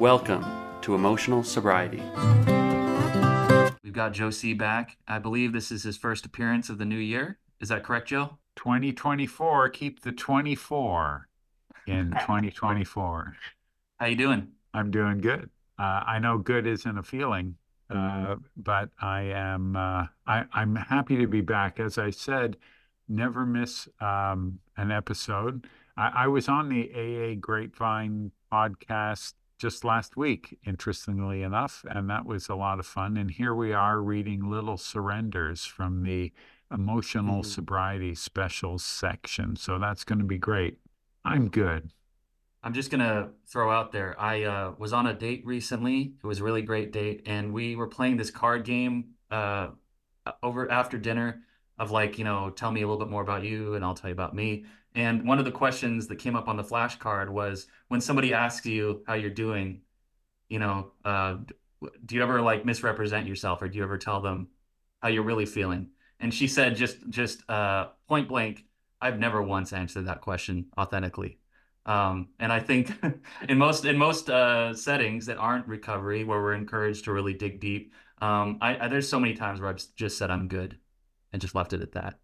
Welcome to Emotional Sobriety. We've got Joe C back. I believe this is his first appearance of the new year. Is that correct, Joe? 2024, keep the 24 in 2024. How you doing? I'm doing good. Uh, I know good isn't a feeling, uh, but I am. Uh, I, I'm happy to be back. As I said, never miss um, an episode. I, I was on the AA Grapevine podcast just last week, interestingly enough, and that was a lot of fun. And here we are reading Little Surrenders from the Emotional Mhm. Sobriety Specials section. So that's going to be great. I'm good. I'm just gonna throw out there. I uh, was on a date recently. It was a really great date, and we were playing this card game uh, over after dinner of like, you know, tell me a little bit more about you, and I'll tell you about me. And one of the questions that came up on the flashcard was when somebody asks you how you're doing, you know, uh, do you ever like misrepresent yourself, or do you ever tell them how you're really feeling? And she said just just uh, point blank, I've never once answered that question authentically. Um, and I think in most in most uh, settings that aren't recovery, where we're encouraged to really dig deep, um, I, I there's so many times where I've just said I'm good, and just left it at that.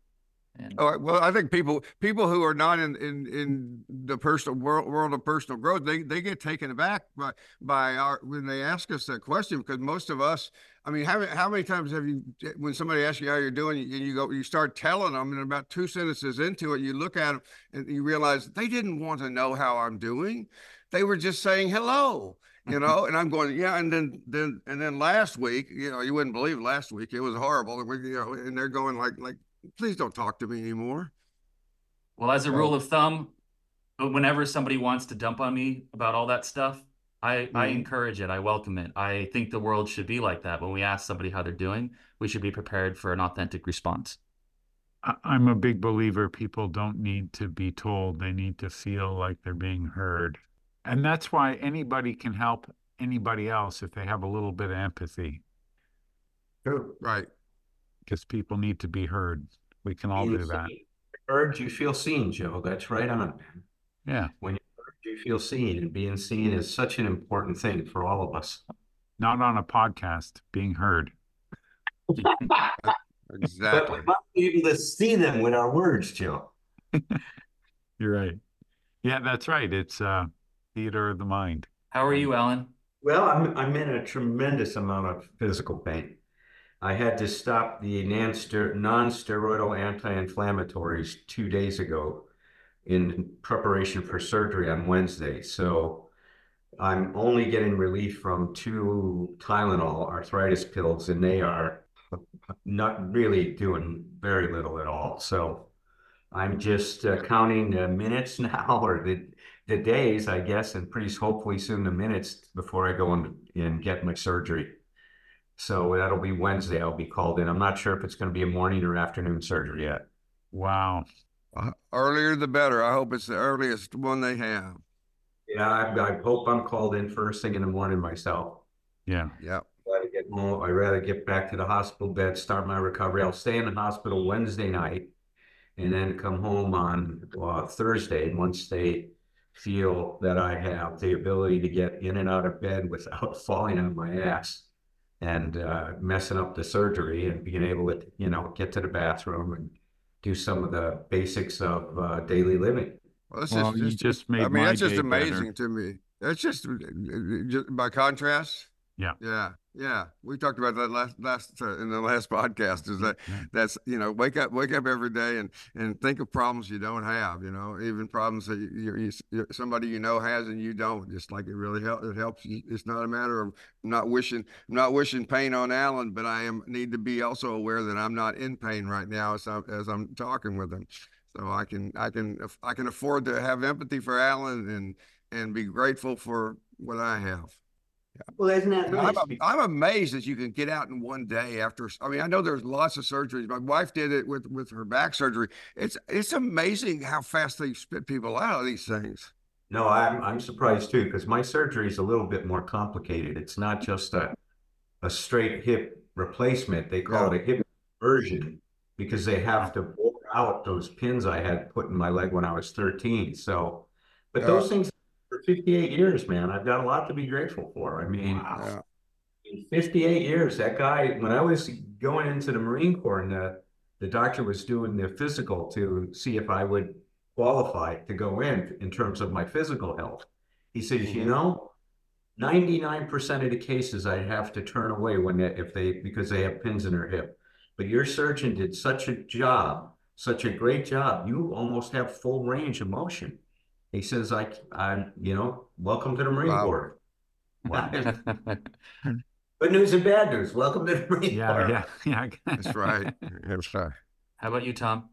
And Oh, well, I think people people who are not in in in the personal world world of personal growth, they they get taken aback by by our when they ask us that question because most of us, I mean, how how many times have you when somebody asks you how you're doing and you go you start telling them and about two sentences into it, you look at them and you realize they didn't want to know how I'm doing, they were just saying hello. You know, and I'm going, yeah, and then, then, and then last week, you know, you wouldn't believe last week it was horrible. And we, you know, and they're going like, like, please don't talk to me anymore. well, as a So- rule of thumb, but whenever somebody wants to dump on me about all that stuff, I I Mhm. encourage it. I welcome it. I think the world should be like that. When we ask somebody how they're doing, we should be prepared for an authentic response. I'm a big believer people don't need to be told, they need to feel like they're being heard. And that's why anybody can help anybody else if they have a little bit of empathy, True. Right. because people need to be heard. We can all do Being that. Heard, you feel seen, Joe. That's right on, man. Yeah. When you heard, you feel seen, and being seen is such an important thing for all of us. Not on a podcast, being heard. But Exactly. we must be able to see them with our words, Joe. You're right. Yeah, that's right. It's uh theater of the mind. How are you, Allen? Well, I'm I'm in a tremendous amount of physical pain. I had to stop the non-ster- non-steroidal anti-inflammatories two days ago in preparation for surgery on Wednesday. So I'm only getting relief from two Tylenol arthritis pills, and they are not really doing very little at all. So I'm just uh, counting the minutes now, or the the days, I guess, and pretty hopefully soon the minutes before I go and, and get my surgery. So that'll be Wednesday. I'll be called in. I'm not sure if it's going to be a morning or afternoon surgery yet. Wow. Uh, earlier the better. I hope it's the earliest one they have. Yeah, I, I hope I'm called in first thing in the morning myself. Yeah. Yeah. Rather get more, I'd rather get back to the hospital bed, start my recovery. I'll stay in the hospital Wednesday night and then come home on uh, Thursday. And once they feel that I have the ability to get in and out of bed without falling on my ass and uh, messing up the surgery and being able to, you know, get to the bathroom and do some of the basics of uh, daily living. Well, this Well, is you just, just made I mean, my that's just day better. amazing to me. That's just, uh, uh, just by contrast. Yeah. Yeah. Yeah. We talked about that last, last, uh, in the last podcast is that that's, you know, wake up, wake up every day and, and think of problems you don't have, you know, even problems that you, you, you, you- somebody you know has and you don't, just like it really helps. It helps. It's not a matter of not wishing, not wishing pain on Allen, but I am need to be also aware that I'm not in pain right now as I'm, as I'm talking with him. So I can, I can, I can afford to have empathy for Allen and, and be grateful for what I have. Well, isn't that And I'm, am- I'm amazed that you can get out in one day after. I mean, I know there's lots of surgeries. My wife did it with with her back surgery. It's it's amazing how fast they spit people out of these things. No, I'm I'm surprised too because my surgery is a little bit more complicated. It's not just a a straight hip replacement. They call it a hip version because they have to bore out those pins I had put in my leg when I was 13. So, but those things for 58 years, man. I've got a lot to be grateful for. I mean, Yeah. in 58 years, that guy, when I was going into the Marine Corps and the, the doctor was doing the physical to see if I would qualify to go in in terms of my physical health, he says, you Mhm. know, 99% of the cases I have to turn away when they, if they because they have pins in their hip. But your surgeon did such a job, such a great job. You almost have full range of motion. He says, I, I'm, you know, welcome to the Marine Wow. Corps. Wow. Good news and bad news. Welcome to the Marine Yeah, Corps. yeah, yeah. That's right. That's right. How about you, Thom?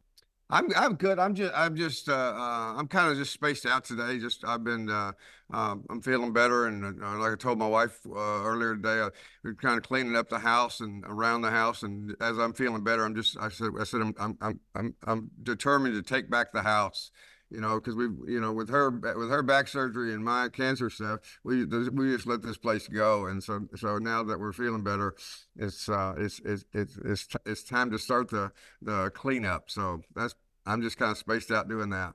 I'm I'm good. I'm just I'm just uh, uh I'm kind of just spaced out today. Just I've been uh, um, I'm feeling better, and uh, like I told my wife uh, earlier today, uh, we're kind of cleaning up the house and around the house. And as I'm feeling better, I'm just I said I said I'm I'm I'm I'm, I'm determined to take back the house. You know, because we you know with her with her back surgery and my cancer stuff, we we just let this place go. And so so now that we're feeling better, it's uh it's it's it's it's, t- it's time to start the the cleanup. So that's I'm just kind of spaced out doing that.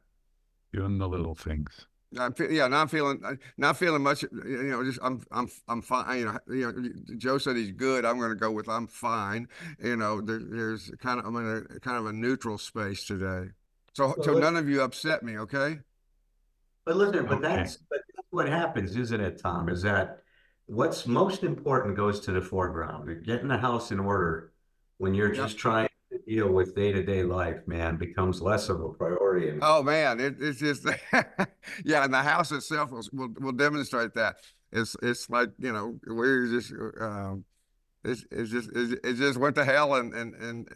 Doing the little things. I'm fe- yeah, not feeling uh, not feeling much. You know, just I'm I'm I'm fine. You know, you know, Joe said he's good. I'm going to go with I'm fine. You know, there, there's kind of I'm in a kind of a neutral space today. So so Well, none of you upset me, okay? But listen, but Okay. that's but that's what happens, isn't it, Tom? Is that what's most important goes to the foreground. Getting the house in order when you're Yep. just trying to deal with day-to-day life, man, becomes less of a priority. And Oh man, it, it's just yeah, and the house itself will, will will demonstrate that. It's it's like you know we're just um, it's it's just it's, it just went to hell, and and and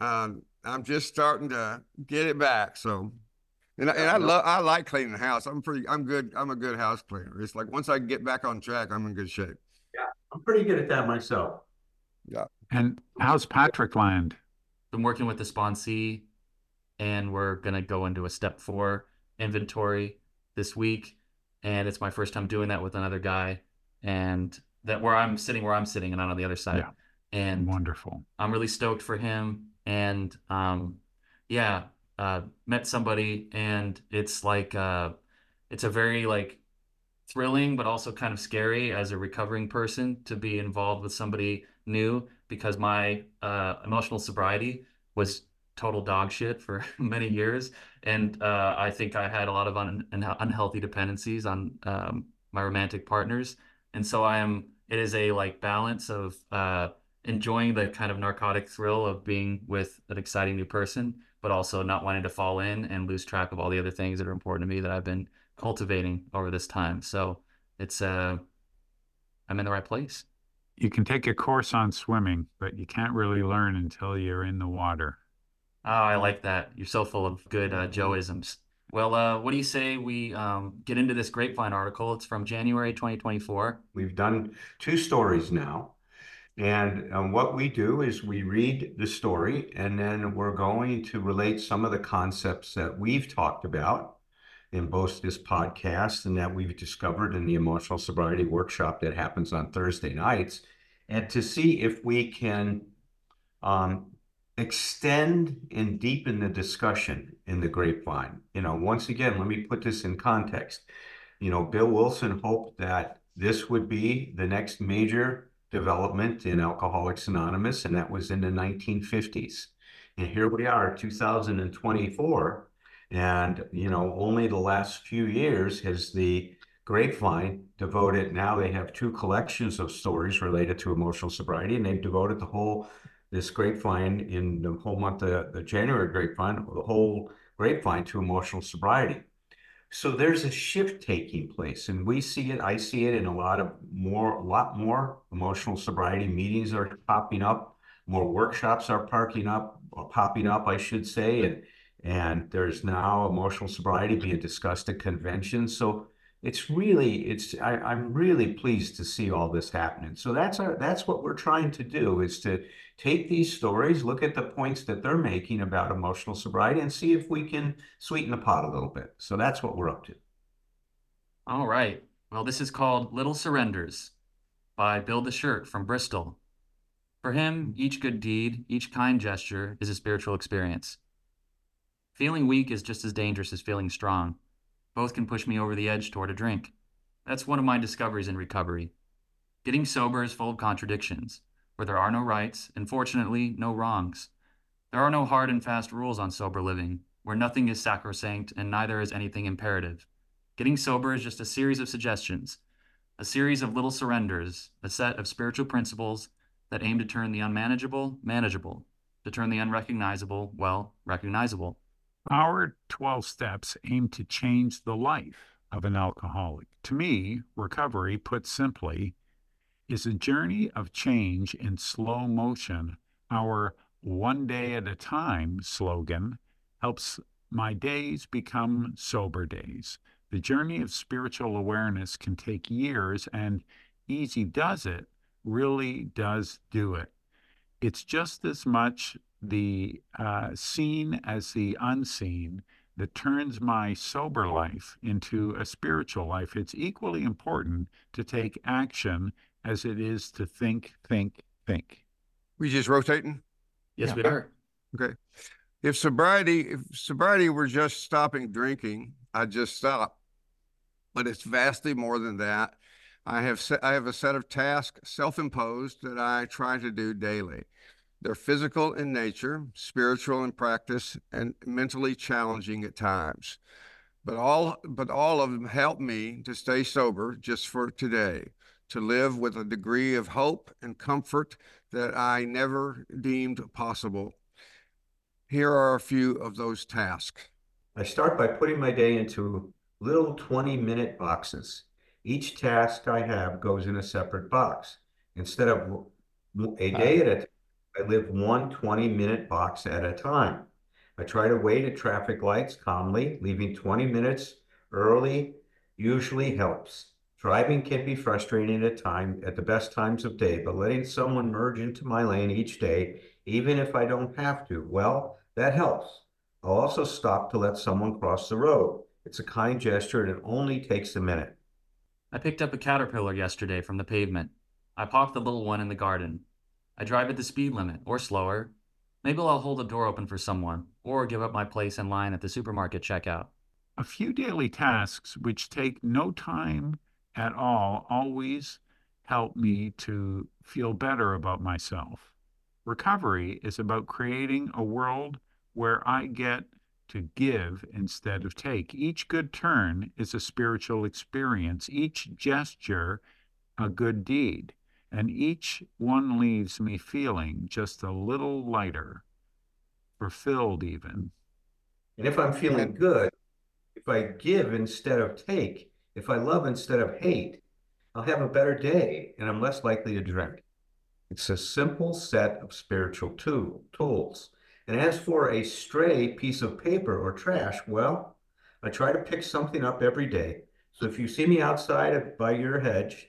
um, I'm just starting to get it back. So, and I, and I love I like cleaning the house. I'm pretty I'm good. I'm a good house cleaner. It's like once I get back on track, I'm in good shape. Yeah, I'm pretty good at that myself. Yeah. And how's Patrick Land? Been working with the sponsee, and we're gonna go into a step four inventory this week, and it's my first time doing that with another guy, and that where I'm sitting, where I'm sitting, and not on the other side. Yeah. And Wonderful. I'm really stoked for him. And um, yeah, uh, met somebody, and it's like uh, it's a very like thrilling, but also kind of scary as a recovering person to be involved with somebody new because my uh, emotional sobriety was total dog shit for many years, and uh, I think I had a lot of un- un- unhealthy dependencies on um, my romantic partners, and so I am. It is a like balance of uh, enjoying the kind of narcotic thrill of being with an exciting new person, but also not wanting to fall in and lose track of all the other things that are important to me that I've been cultivating over this time. So it's uh I'm in the right place. You can take a course on swimming, but you can't really learn until you're in the water. Oh, I like that. You're so full of good uh, Joeisms. Well, uh, what do you say we um, get into this Grapevine article? It's from January 2024. We've done two stories now. And um, what we do is we read the story and then we're going to relate some of the concepts that we've talked about in both this podcast and that we've discovered in the emotional sobriety workshop that happens on Thursday nights, and to see if we can um, extend and deepen the discussion in the grapevine. You know, once again, let me put this in context. You know, Bill Wilson hoped that this would be the next major development in Alcoholics Anonymous, and that was in the 1950s. And here we are, 2024, and you know, only the last few years has the Grapevine devoted. Now they have two collections of stories related to emotional sobriety, and they've devoted the whole this grapevine in the whole month of the January grapevine, the whole grapevine to emotional sobriety. So there's a shift taking place, and we see it. I see it in a lot of more, a lot more emotional sobriety meetings are popping up. More workshops are parking up, or popping up, I should say, and and there's now emotional sobriety being discussed at conventions. So it's really, it's I, I'm really pleased to see all this happening. So that's our that's what we're trying to do is to take these stories, look at the points that they're making about emotional sobriety, and see if we can sweeten the pot a little bit. So that's what we're up to. All right. Well, this is called Little Surrenders by Bill the Shirt from Bristol. For him, each good deed, each kind gesture is a spiritual experience. Feeling weak is just as dangerous as feeling strong. Both can push me over the edge toward a drink. That's one of my discoveries in recovery. Getting sober is full of contradictions, where there are no rights and fortunately no wrongs. There are no hard and fast rules on sober living, where nothing is sacrosanct and neither is anything imperative. Getting sober is just a series of suggestions, a series of little surrenders, a set of spiritual principles that aim to turn the unmanageable manageable, to turn the unrecognizable, well, recognizable. Our 12 steps aim to change the life of an alcoholic. To me, recovery, put simply, is a journey of change in slow motion. Our one day at a time slogan helps my days become sober days. The journey of spiritual awareness can take years, and Easy Does It really does do it. It's just as much the uh, seen as the unseen that turns my sober life into a spiritual life. It's equally important to take action as it is to think, think, think. We just rotating? Yes, Yeah. we are. Okay. If sobriety, if sobriety were just stopping drinking, I'd just stop. But it's vastly more than that. I have set, I have a set of tasks self-imposed that I try to do daily. They're physical in nature, spiritual in practice, and mentally challenging at times. But all but all of them help me to stay sober just for today, to live with a degree of hope and comfort that I never deemed possible. Here are a few of those tasks. I start by putting my day into little 20 minute boxes. Each task I have goes in a separate box. Instead of a day at a time, I live one 20 minute box at a time. I try to wait at traffic lights calmly, leaving 20 minutes early usually helps. Driving can be frustrating at time at the best times of day, but letting someone merge into my lane each day, even if I don't have to, well, that helps. I'll also stop to let someone cross the road. It's a kind gesture and it only takes a minute. I picked up a caterpillar yesterday from the pavement. I popped the little one in the garden. I drive at the speed limit, or slower. Maybe I'll hold the door open for someone, or give up my place in line at the supermarket checkout. A few daily tasks which take no time at all always help me to feel better about myself. Recovery is about creating a world where I get to give instead of take. Each good turn is a spiritual experience, each gesture a good deed, and each one leaves me feeling just a little lighter, fulfilled even. And if I'm feeling good, if I give instead of take, if I love instead of hate, I'll have a better day and I'm less likely to drink. It's a simple set of spiritual tool, tools. And as for a stray piece of paper or trash, well, I try to pick something up every day. So if you see me outside by your hedge,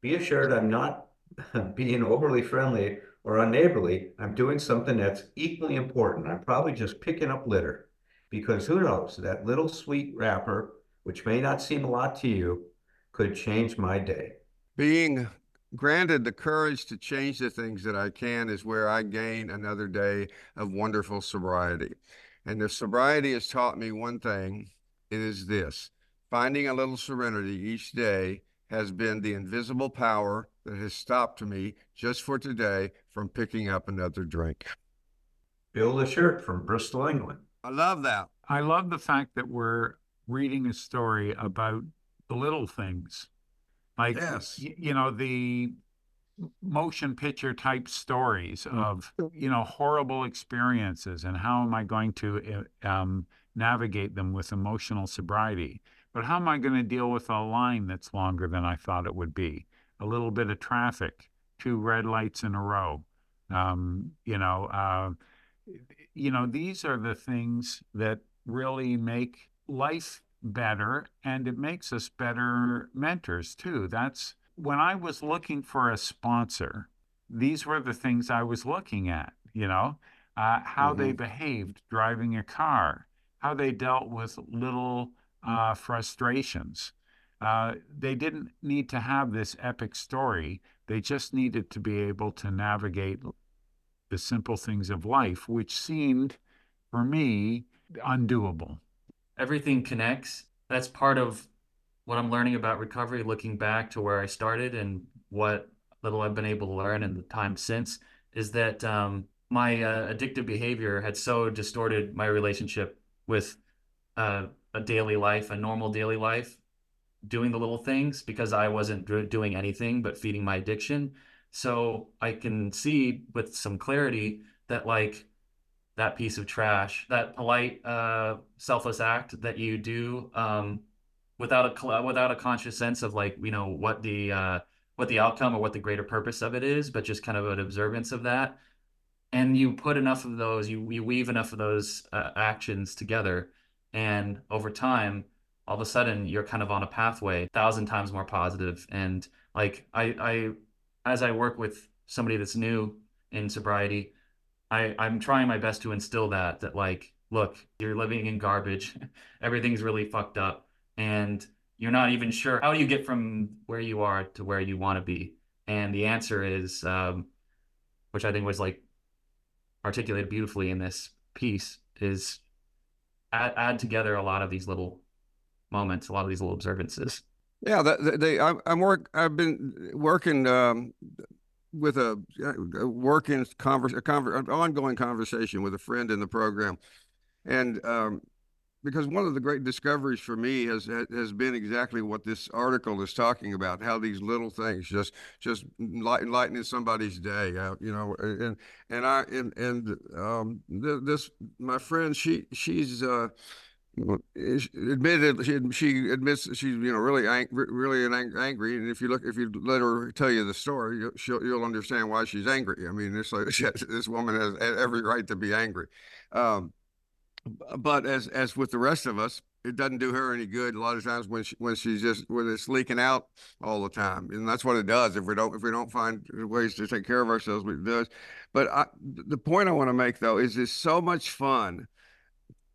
be assured I'm not being overly friendly or unneighborly. I'm doing something that's equally important. I'm probably just picking up litter because who knows, that little sweet wrapper, which may not seem a lot to you, could change my day. Being granted the courage to change the things that I can is where I gain another day of wonderful sobriety. And if sobriety has taught me one thing, it is this finding a little serenity each day has been the invisible power that has stopped me just for today from picking up another drink. Bill the shirt from Bristol, England. I love that. I love the fact that we're reading a story about the little things. Like, Yes. y- you know, the motion picture type stories of, you know, horrible experiences and how am I going to uh, um, navigate them with emotional sobriety? But how am I going to deal with a line that's longer than I thought it would be? A little bit of traffic, two red lights in a row. Um, you know, uh, you know, these are the things that really make life better and it makes us better mentors too. That's when I was looking for a sponsor, these were the things I was looking at, you know, uh, how they behaved driving a car, how they dealt with little uh, frustrations. Uh, they didn't need to have this epic story. They just needed to be able to navigate the simple things of life, which seemed for me undoable. Everything connects, that's part of what I'm learning about recovery, looking back to where I started and what little I've been able to learn in the time since, is that um, my uh, addictive behavior had so distorted my relationship with uh, a daily life, a normal daily life, doing the little things because I wasn't doing anything but feeding my addiction. So I can see with some clarity that like that piece of trash, that polite, uh, selfless act that you do um, without a without a conscious sense of like you know what the uh, what the outcome or what the greater purpose of it is, but just kind of an observance of that. And you put enough of those, you you weave enough of those uh, actions together, and over time, all of a sudden you're kind of on a pathway, thousand times more positive. And like I I as I work with somebody that's new in sobriety, I, I'm trying my best to instill that that like, look, you're living in garbage. Everything's really fucked up. And you're not even sure how do you get from where you are to where you want to be. And the answer is, um, which I think was like articulated beautifully in this piece, is add, add together a lot of these little moments, a lot of these little observances. Yeah, they. I, am work. I've been working um, with a, a working converse, a an ongoing conversation with a friend in the program, and um, because one of the great discoveries for me has has been exactly what this article is talking about how these little things just just lighten, lightening somebody's day out you know and and i and and um this my friend she she's uh admitted she she admits she's you know really ang- really ang- angry and if you look if you let her tell you the story you'll, you'll understand why she's angry. I mean it's like this woman has every right to be angry. Um, but as as with the rest of us it doesn't do her any good a lot of times when she when she's just when it's leaking out all the time and that's what it does if we don't if we don't find ways to take care of ourselves it does. But I, the point i want to make though is it's so much fun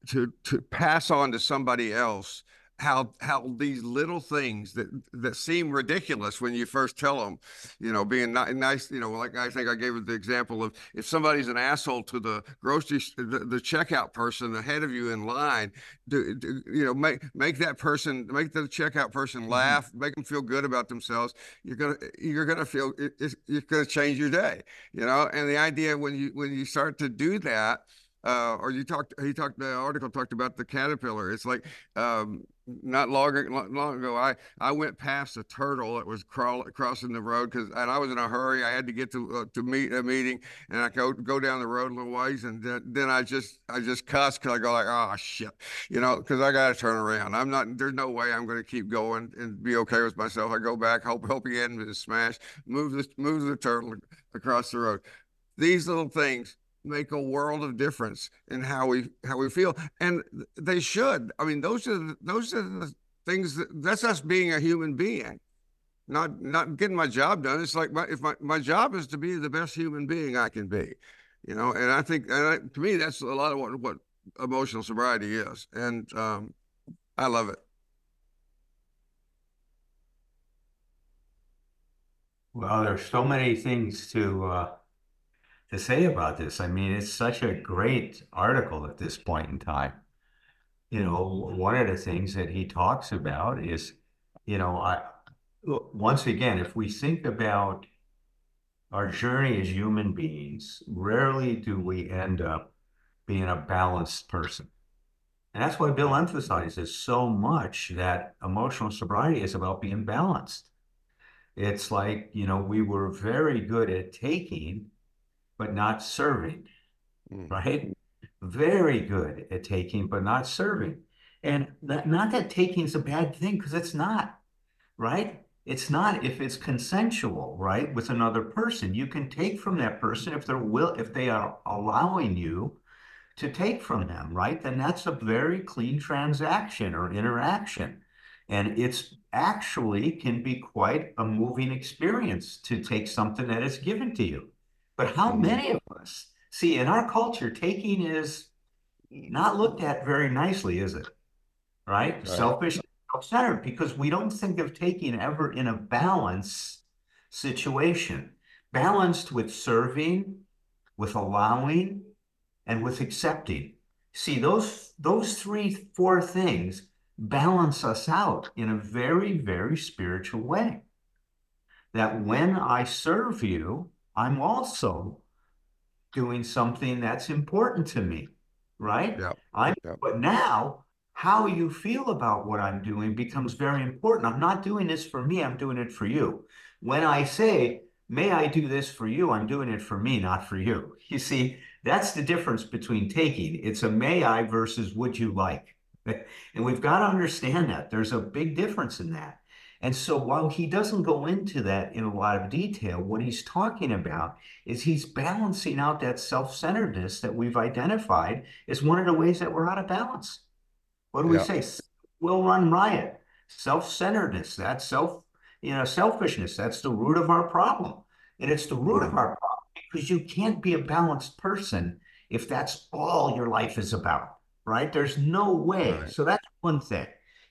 to to pass on to somebody else how how these little things that that seem ridiculous when you first tell them, you know, being nice, you know, like I think I gave the example of if somebody's an asshole to the grocery the, the checkout person ahead of you in line, do, do, you know, make make that person make the checkout person mm-hmm. laugh, mm-hmm. make them feel good about themselves. You're gonna you're gonna feel it, it's, it's gonna change your day, you know. And the idea when you when you start to do that uh, or you talked he talked the article talked about the caterpillar. It's like um, not long, long ago i i went past a turtle that was crawling crossing the road because and i was in a hurry. I had to get to uh, to meet a meeting and i go go down the road a little ways and then, then i just i just cuss because i go like oh shit you know because i gotta turn around. I'm not there's no way i'm going to keep going and be okay with myself. I go back hope hope he hadn't been smashed. Move the move the turtle across the road. These little things make a world of difference in how we how we feel and they should. I mean those are the, those are the things that that's us being a human being not not getting my job done. It's like my, if my, my job is to be the best human being i can be you know and i think and I, to me that's a lot of what what emotional sobriety is and um, i love it. Well there's so many things to uh to say about this. I mean, it's such a great article at this point in time. You know, one of the things that he talks about is, you know, I once again, if we think about our journey as human beings, rarely do we end up being a balanced person. And that's why Bill emphasizes so much that emotional sobriety is about being balanced. It's like, you know, we were very good at taking but not serving, mm. right? Very good at taking, but not serving. And that, not that taking is a bad thing, because it's not, right? It's not if it's consensual, right, with another person. You can take from that person if they're will if they are allowing you to take from them, right? Then that's a very clean transaction or interaction. And it's actually can be quite a moving experience to take something that is given to you. But how mm-hmm. many of us see in our culture, taking is not looked at very nicely, is it? Right? right. Selfish, self-centered, because we don't think of taking ever in a balance situation, balanced with serving, with allowing, and with accepting. See, those those three, four things balance us out in a very, very spiritual way. That when I serve you, I'm also doing something that's important to me, right? Yeah. I'm, Yeah. but now how you feel about what I'm doing becomes very important. I'm not doing this for me, I'm doing it for you. When I say, may I do this for you, I'm doing it for me, not for you. You see, that's the difference between taking. It's a may I versus would you like. And we've got to understand that there's a big difference in that. And so while he doesn't go into that in a lot of detail, what he's talking about is he's balancing out that self-centeredness that we've identified as one of the ways that we're out of balance. What do we Yeah. say? Will run riot. Self-centeredness, that's self, you know, selfishness, that's the root of our problem. And it's the root of mm-hmm. our problem because you can't be a balanced person if that's all your life is about, right? There's no way. Right. So that's one thing.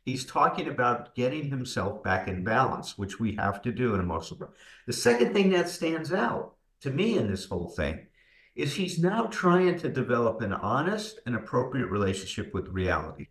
He's talking about getting himself back in balance, which we have to do in emotional. growth. The second thing that stands out to me in this whole thing is he's now trying to develop an honest and appropriate relationship with reality.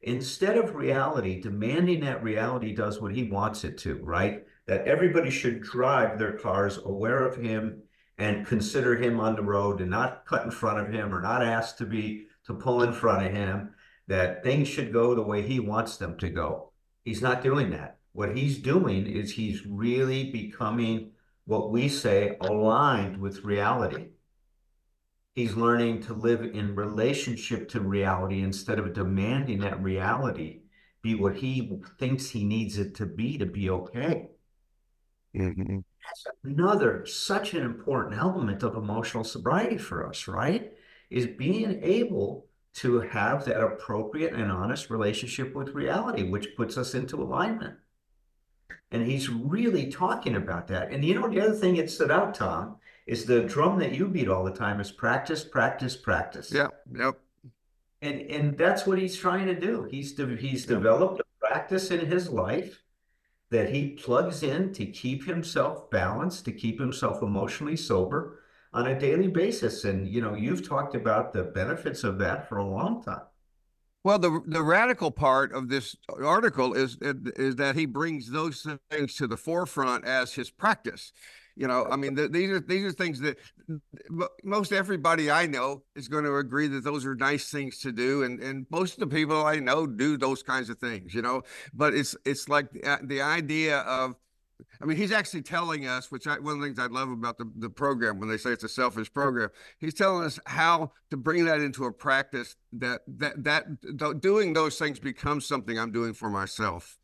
Instead of reality demanding that reality does what he wants it to, right? That everybody should drive their cars aware of him and consider him on the road and not cut in front of him or not ask to be to pull in front of him, that things should go the way he wants them to go. He's not doing that. What he's doing is he's really becoming what we say aligned with reality. He's learning to live in relationship to reality instead of demanding that reality be what he thinks he needs it to be to be okay. Mhm. That's another such an important element of emotional sobriety for us, right? Is being able to have that appropriate and honest relationship with reality, which puts us into alignment. And he's really talking about that. And you know, the other thing that stood out, Thom, is the drum that you beat all the time is practice, practice, practice. Yeah. yep. And and that's what he's trying to do. He's de- he's developed a practice in his life that he plugs in to keep himself balanced, to keep himself emotionally sober on a daily basis. And you know, you've talked about the benefits of that for a long time. Well, the the radical part of this article is is that he brings those things to the forefront as his practice. You know, I mean, th these are these are things that most everybody I know is going to agree that those are nice things to do, and and most of the people I know do those kinds of things. You know, but it's it's like the, the idea of I mean, he's actually telling us, which I, one of the things I love about the, the program when they say it's a selfish program, he's telling us how to bring that into a practice that that that th- doing those things becomes something I'm doing for myself.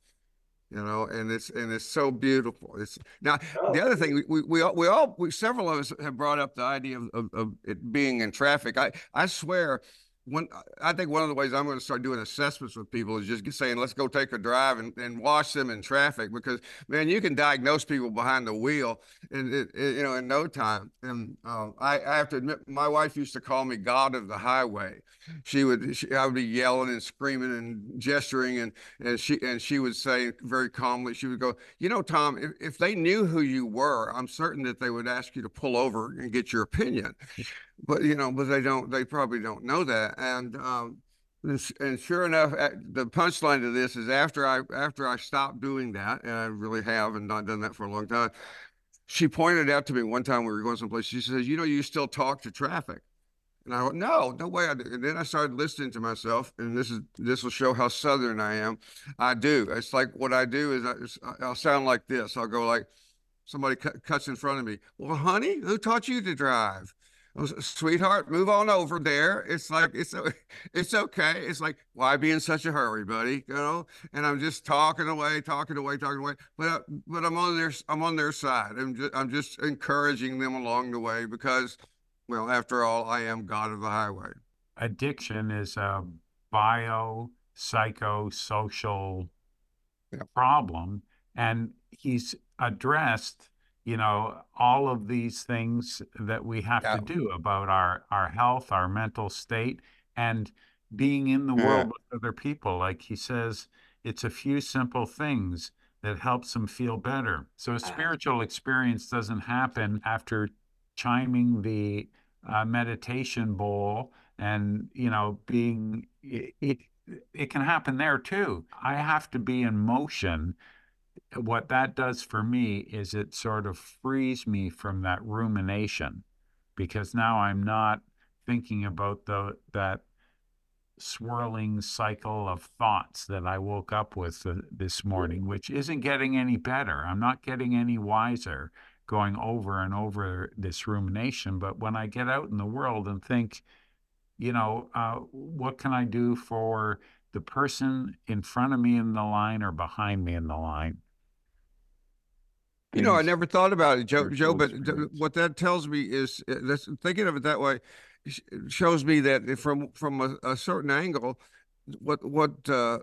You know, and it's and it's so beautiful. It's now oh. the other thing we we we all, we all we, several of us have brought up the idea of, of, of it being in traffic. I I swear one I think one of the ways I'm going to start doing assessments with people is just saying let's go take a drive and, and watch them in traffic because man you can diagnose people behind the wheel it- you know in no time. And uh, I, I have to admit my wife used to call me God of the highway. She would she, I would be yelling and screaming and gesturing and and she and she would say very calmly she would go you know Thom if, if they knew who you were I'm certain that they would ask you to pull over and get your opinion but you know, but they don't. They probably don't know that. And um, this, and sure enough, the punchline to this is after I after I stopped doing that, and I really have and not done that for a long time. She pointed out to me one time we were going someplace. She says, "You know, you still talk to traffic." And I went, no, no way I do. And then I started listening to myself, and this is this will show how southern I am. I do. It's like what I do is I, is I- I'll sound like this. I'll go like somebody cut, cuts in front of me. Well, honey, who taught you to drive? Sweetheart, move on over there. It's like it's it's okay. It's like why be in such a hurry, buddy? You know. And I'm just talking away, talking away, talking away. But uh, but I'm on their I'm on their side. I'm just I'm just encouraging them along the way because, well, after all, I am God of the highway. addiction is a bio psychosocial Yeah. problem and he's addressed you know all of these things that we have Yeah. to do about our our health our mental state and being in the Yeah. world with other people like he says it's a few simple things that helps them feel better so a spiritual experience doesn't happen after chiming the uh, meditation bowl and you know being it, it it can happen there too. I have to be in motion. What that does for me is it sort of frees me from that rumination because now I'm not thinking about the that swirling cycle of thoughts that I woke up with this morning, which isn't getting any better. I'm not getting any wiser going over and over this rumination. But when I get out in the world and think, you know, uh, what can I do for the person in front of me in the line or behind me in the line? You know, I never thought about it, Joe, Joe, but th- what that tells me is, uh, that's, thinking of it that way, sh- shows me that if from, from a, a certain angle, what, what, uh,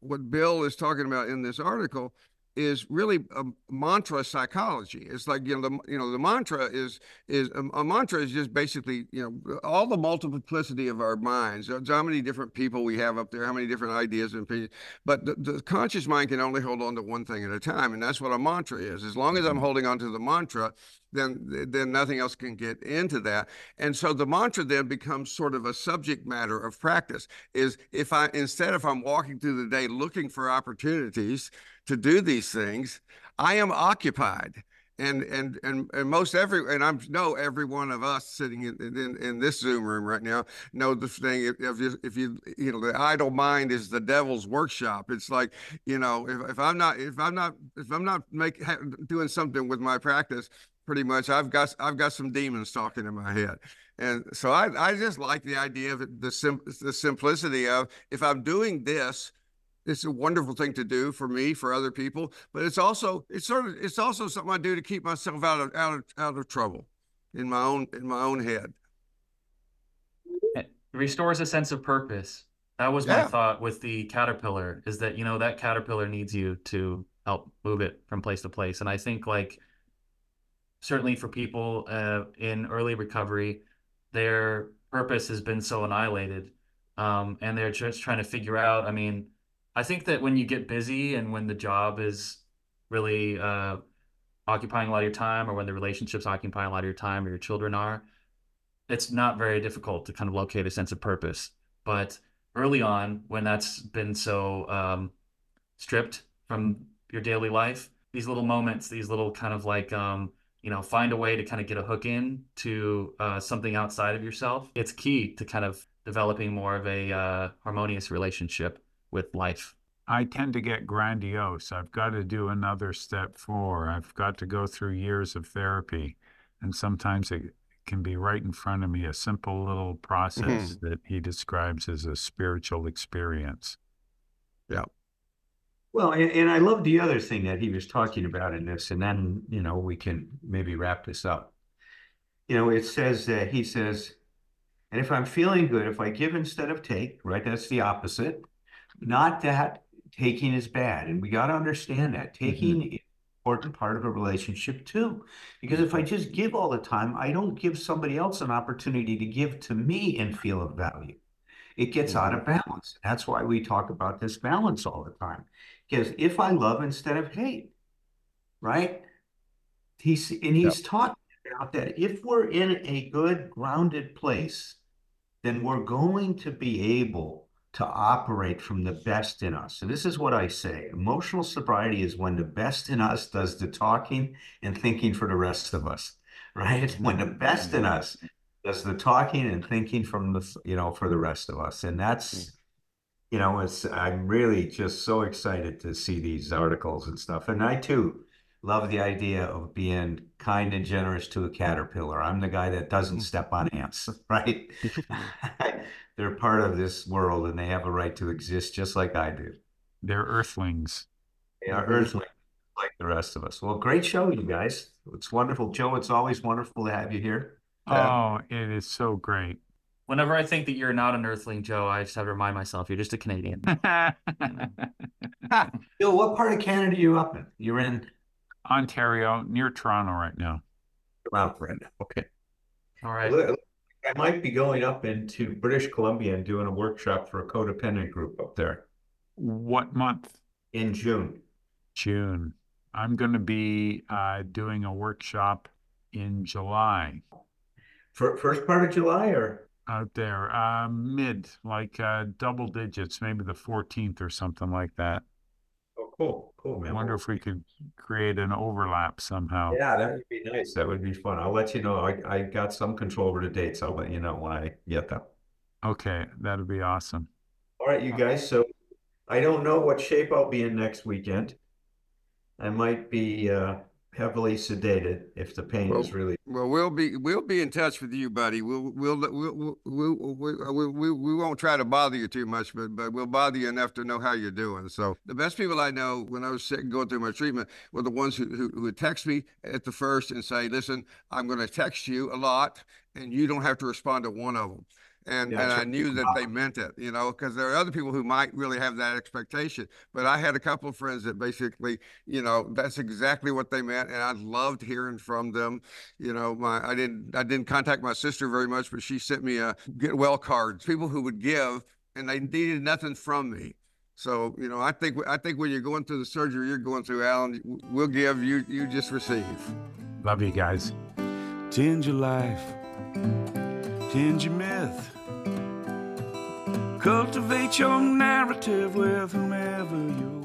what Bill is talking about in this article is really a mantra psychology. It's like, you know, the, you know, the mantra is, is, a, a mantra is just basically, you know, all the multiplicity of our minds, how many different people we have up there, how many different ideas and opinions. But the, the conscious mind can only hold on to one thing at a time, and that's what a mantra is. As long as I'm mm-hmm. holding on to the mantra, then then nothing else can get into that. And so the mantra then becomes sort of a subject matter of practice. Is if I instead if I'm walking through the day looking for opportunities to do these things, I am occupied and and and and most every and I know every one of us sitting in in, in this Zoom room right now know the thing. If, you if you you know the idle mind is the devil's workshop. It's like you know if, if I'm not if I'm not if I'm not make doing something with my practice, pretty much I've got I've got some demons talking in my head. And so I I just like the idea of the sim the simplicity of if I'm doing this it's a wonderful thing to do for me for other people but it's also it's sort of it's also something i do to keep myself out of out of out of trouble in my own in my own head It restores a sense of purpose. That was my thought with the caterpillar is that, you know, that caterpillar needs you to help move it from place to place. And I think like certainly for people uh, in early recovery, their purpose has been so annihilated. Um, and they're just trying to figure out, I mean, I think that when you get busy and when the job is really uh, occupying a lot of your time or when the relationships occupying a lot of your time or your children are, it's not very difficult to kind of locate a sense of purpose. But early on, when that's been so um, stripped from your daily life, these little moments, these little kind of like, um, you know, find a way to kind of get a hook in to uh, something outside of yourself. It's key to kind of developing more of a uh, harmonious relationship with life. I tend to get grandiose. I've got to do another step four. I've got to go through years of therapy. And sometimes it can be right in front of me, a simple little process that he describes as a spiritual experience. Well, and, and I love the other thing that he was talking about in this, and then, you know, we can maybe wrap this up. You know, it says that he says, and if I'm feeling good, if I give instead of take, right, that's the opposite. Not that taking is bad. And we got to understand that mm-hmm. taking is an important part of a relationship too. Because if I just give all the time, I don't give somebody else an opportunity to give to me and feel of value. It gets out of mm-hmm. balance. That's why we talk about this balance all the time. Because if I love instead of hate, right? He's and he's talking about that if we're in a good grounded place, then we're going to be able to operate from the best in us. And this is what I say emotional sobriety is when the best in us does the talking and thinking for the rest of us, right? When the best in us does the talking and thinking from the, you know, for the rest of us. And that's, hmm. you know, it's, I'm really just so excited to see these articles and stuff. And I too love the idea of being kind and generous to a caterpillar. I'm the guy that doesn't hmm. step on ants, right? They're part of this world and they have a right to exist just like I do. They're earthlings. They are earthlings like the rest of us. Well, great show, you guys. It's wonderful. Joe, it's always wonderful to have you here. Oh, it is so great. Whenever I think that you're not an earthling, Joe, I just have to remind myself you're just a Canadian. Bill, what part of Canada are you up in? You're in Ontario, near Toronto right now. Mount Brenda. Okay. All right. Look, I might be going up into British Columbia and doing a workshop for a codependent group up there What month? in June. June. I'm going to be uh, doing a workshop in July. For first part of July or out there? Uh, mid, like uh, double digits, maybe the 14th or something like that. Oh, cool, cool, man. I wonder if we could create an overlap somehow. Yeah, that would be nice. That would be fun. I'll let you know. I, I got some control over the dates. I'll let you know when I get them. Okay, that'd be awesome. All right, you guys. So I don't know what shape I'll be in next weekend. I might be uh, heavily sedated if the pain is really. Well, we'll be, we'll be in touch with you, buddy. We'll, we'll, we'll, we'll, we'll, we, we, we won't try to bother you too much, but, but we'll bother you enough to know how you're doing. So the best people I know when I was sick going through my treatment were the ones who, who, who would text me at the first and say, listen, I'm going to text you a lot and you don't have to respond to one of them. And, Yeah, and I knew that they meant it, you know, because there are other people who might really have that expectation. But I had a couple of friends that basically, you know, that's exactly what they meant. And I loved hearing from them you know my i didn't i didn't contact my sister very much but she sent me a get well cards people who would give and they needed nothing from me so you know i think i think when you're going through the surgery you're going through Allen we'll give you you just receive Love you guys. Change your life, change your myth. Cultivate your narrative with whomever with.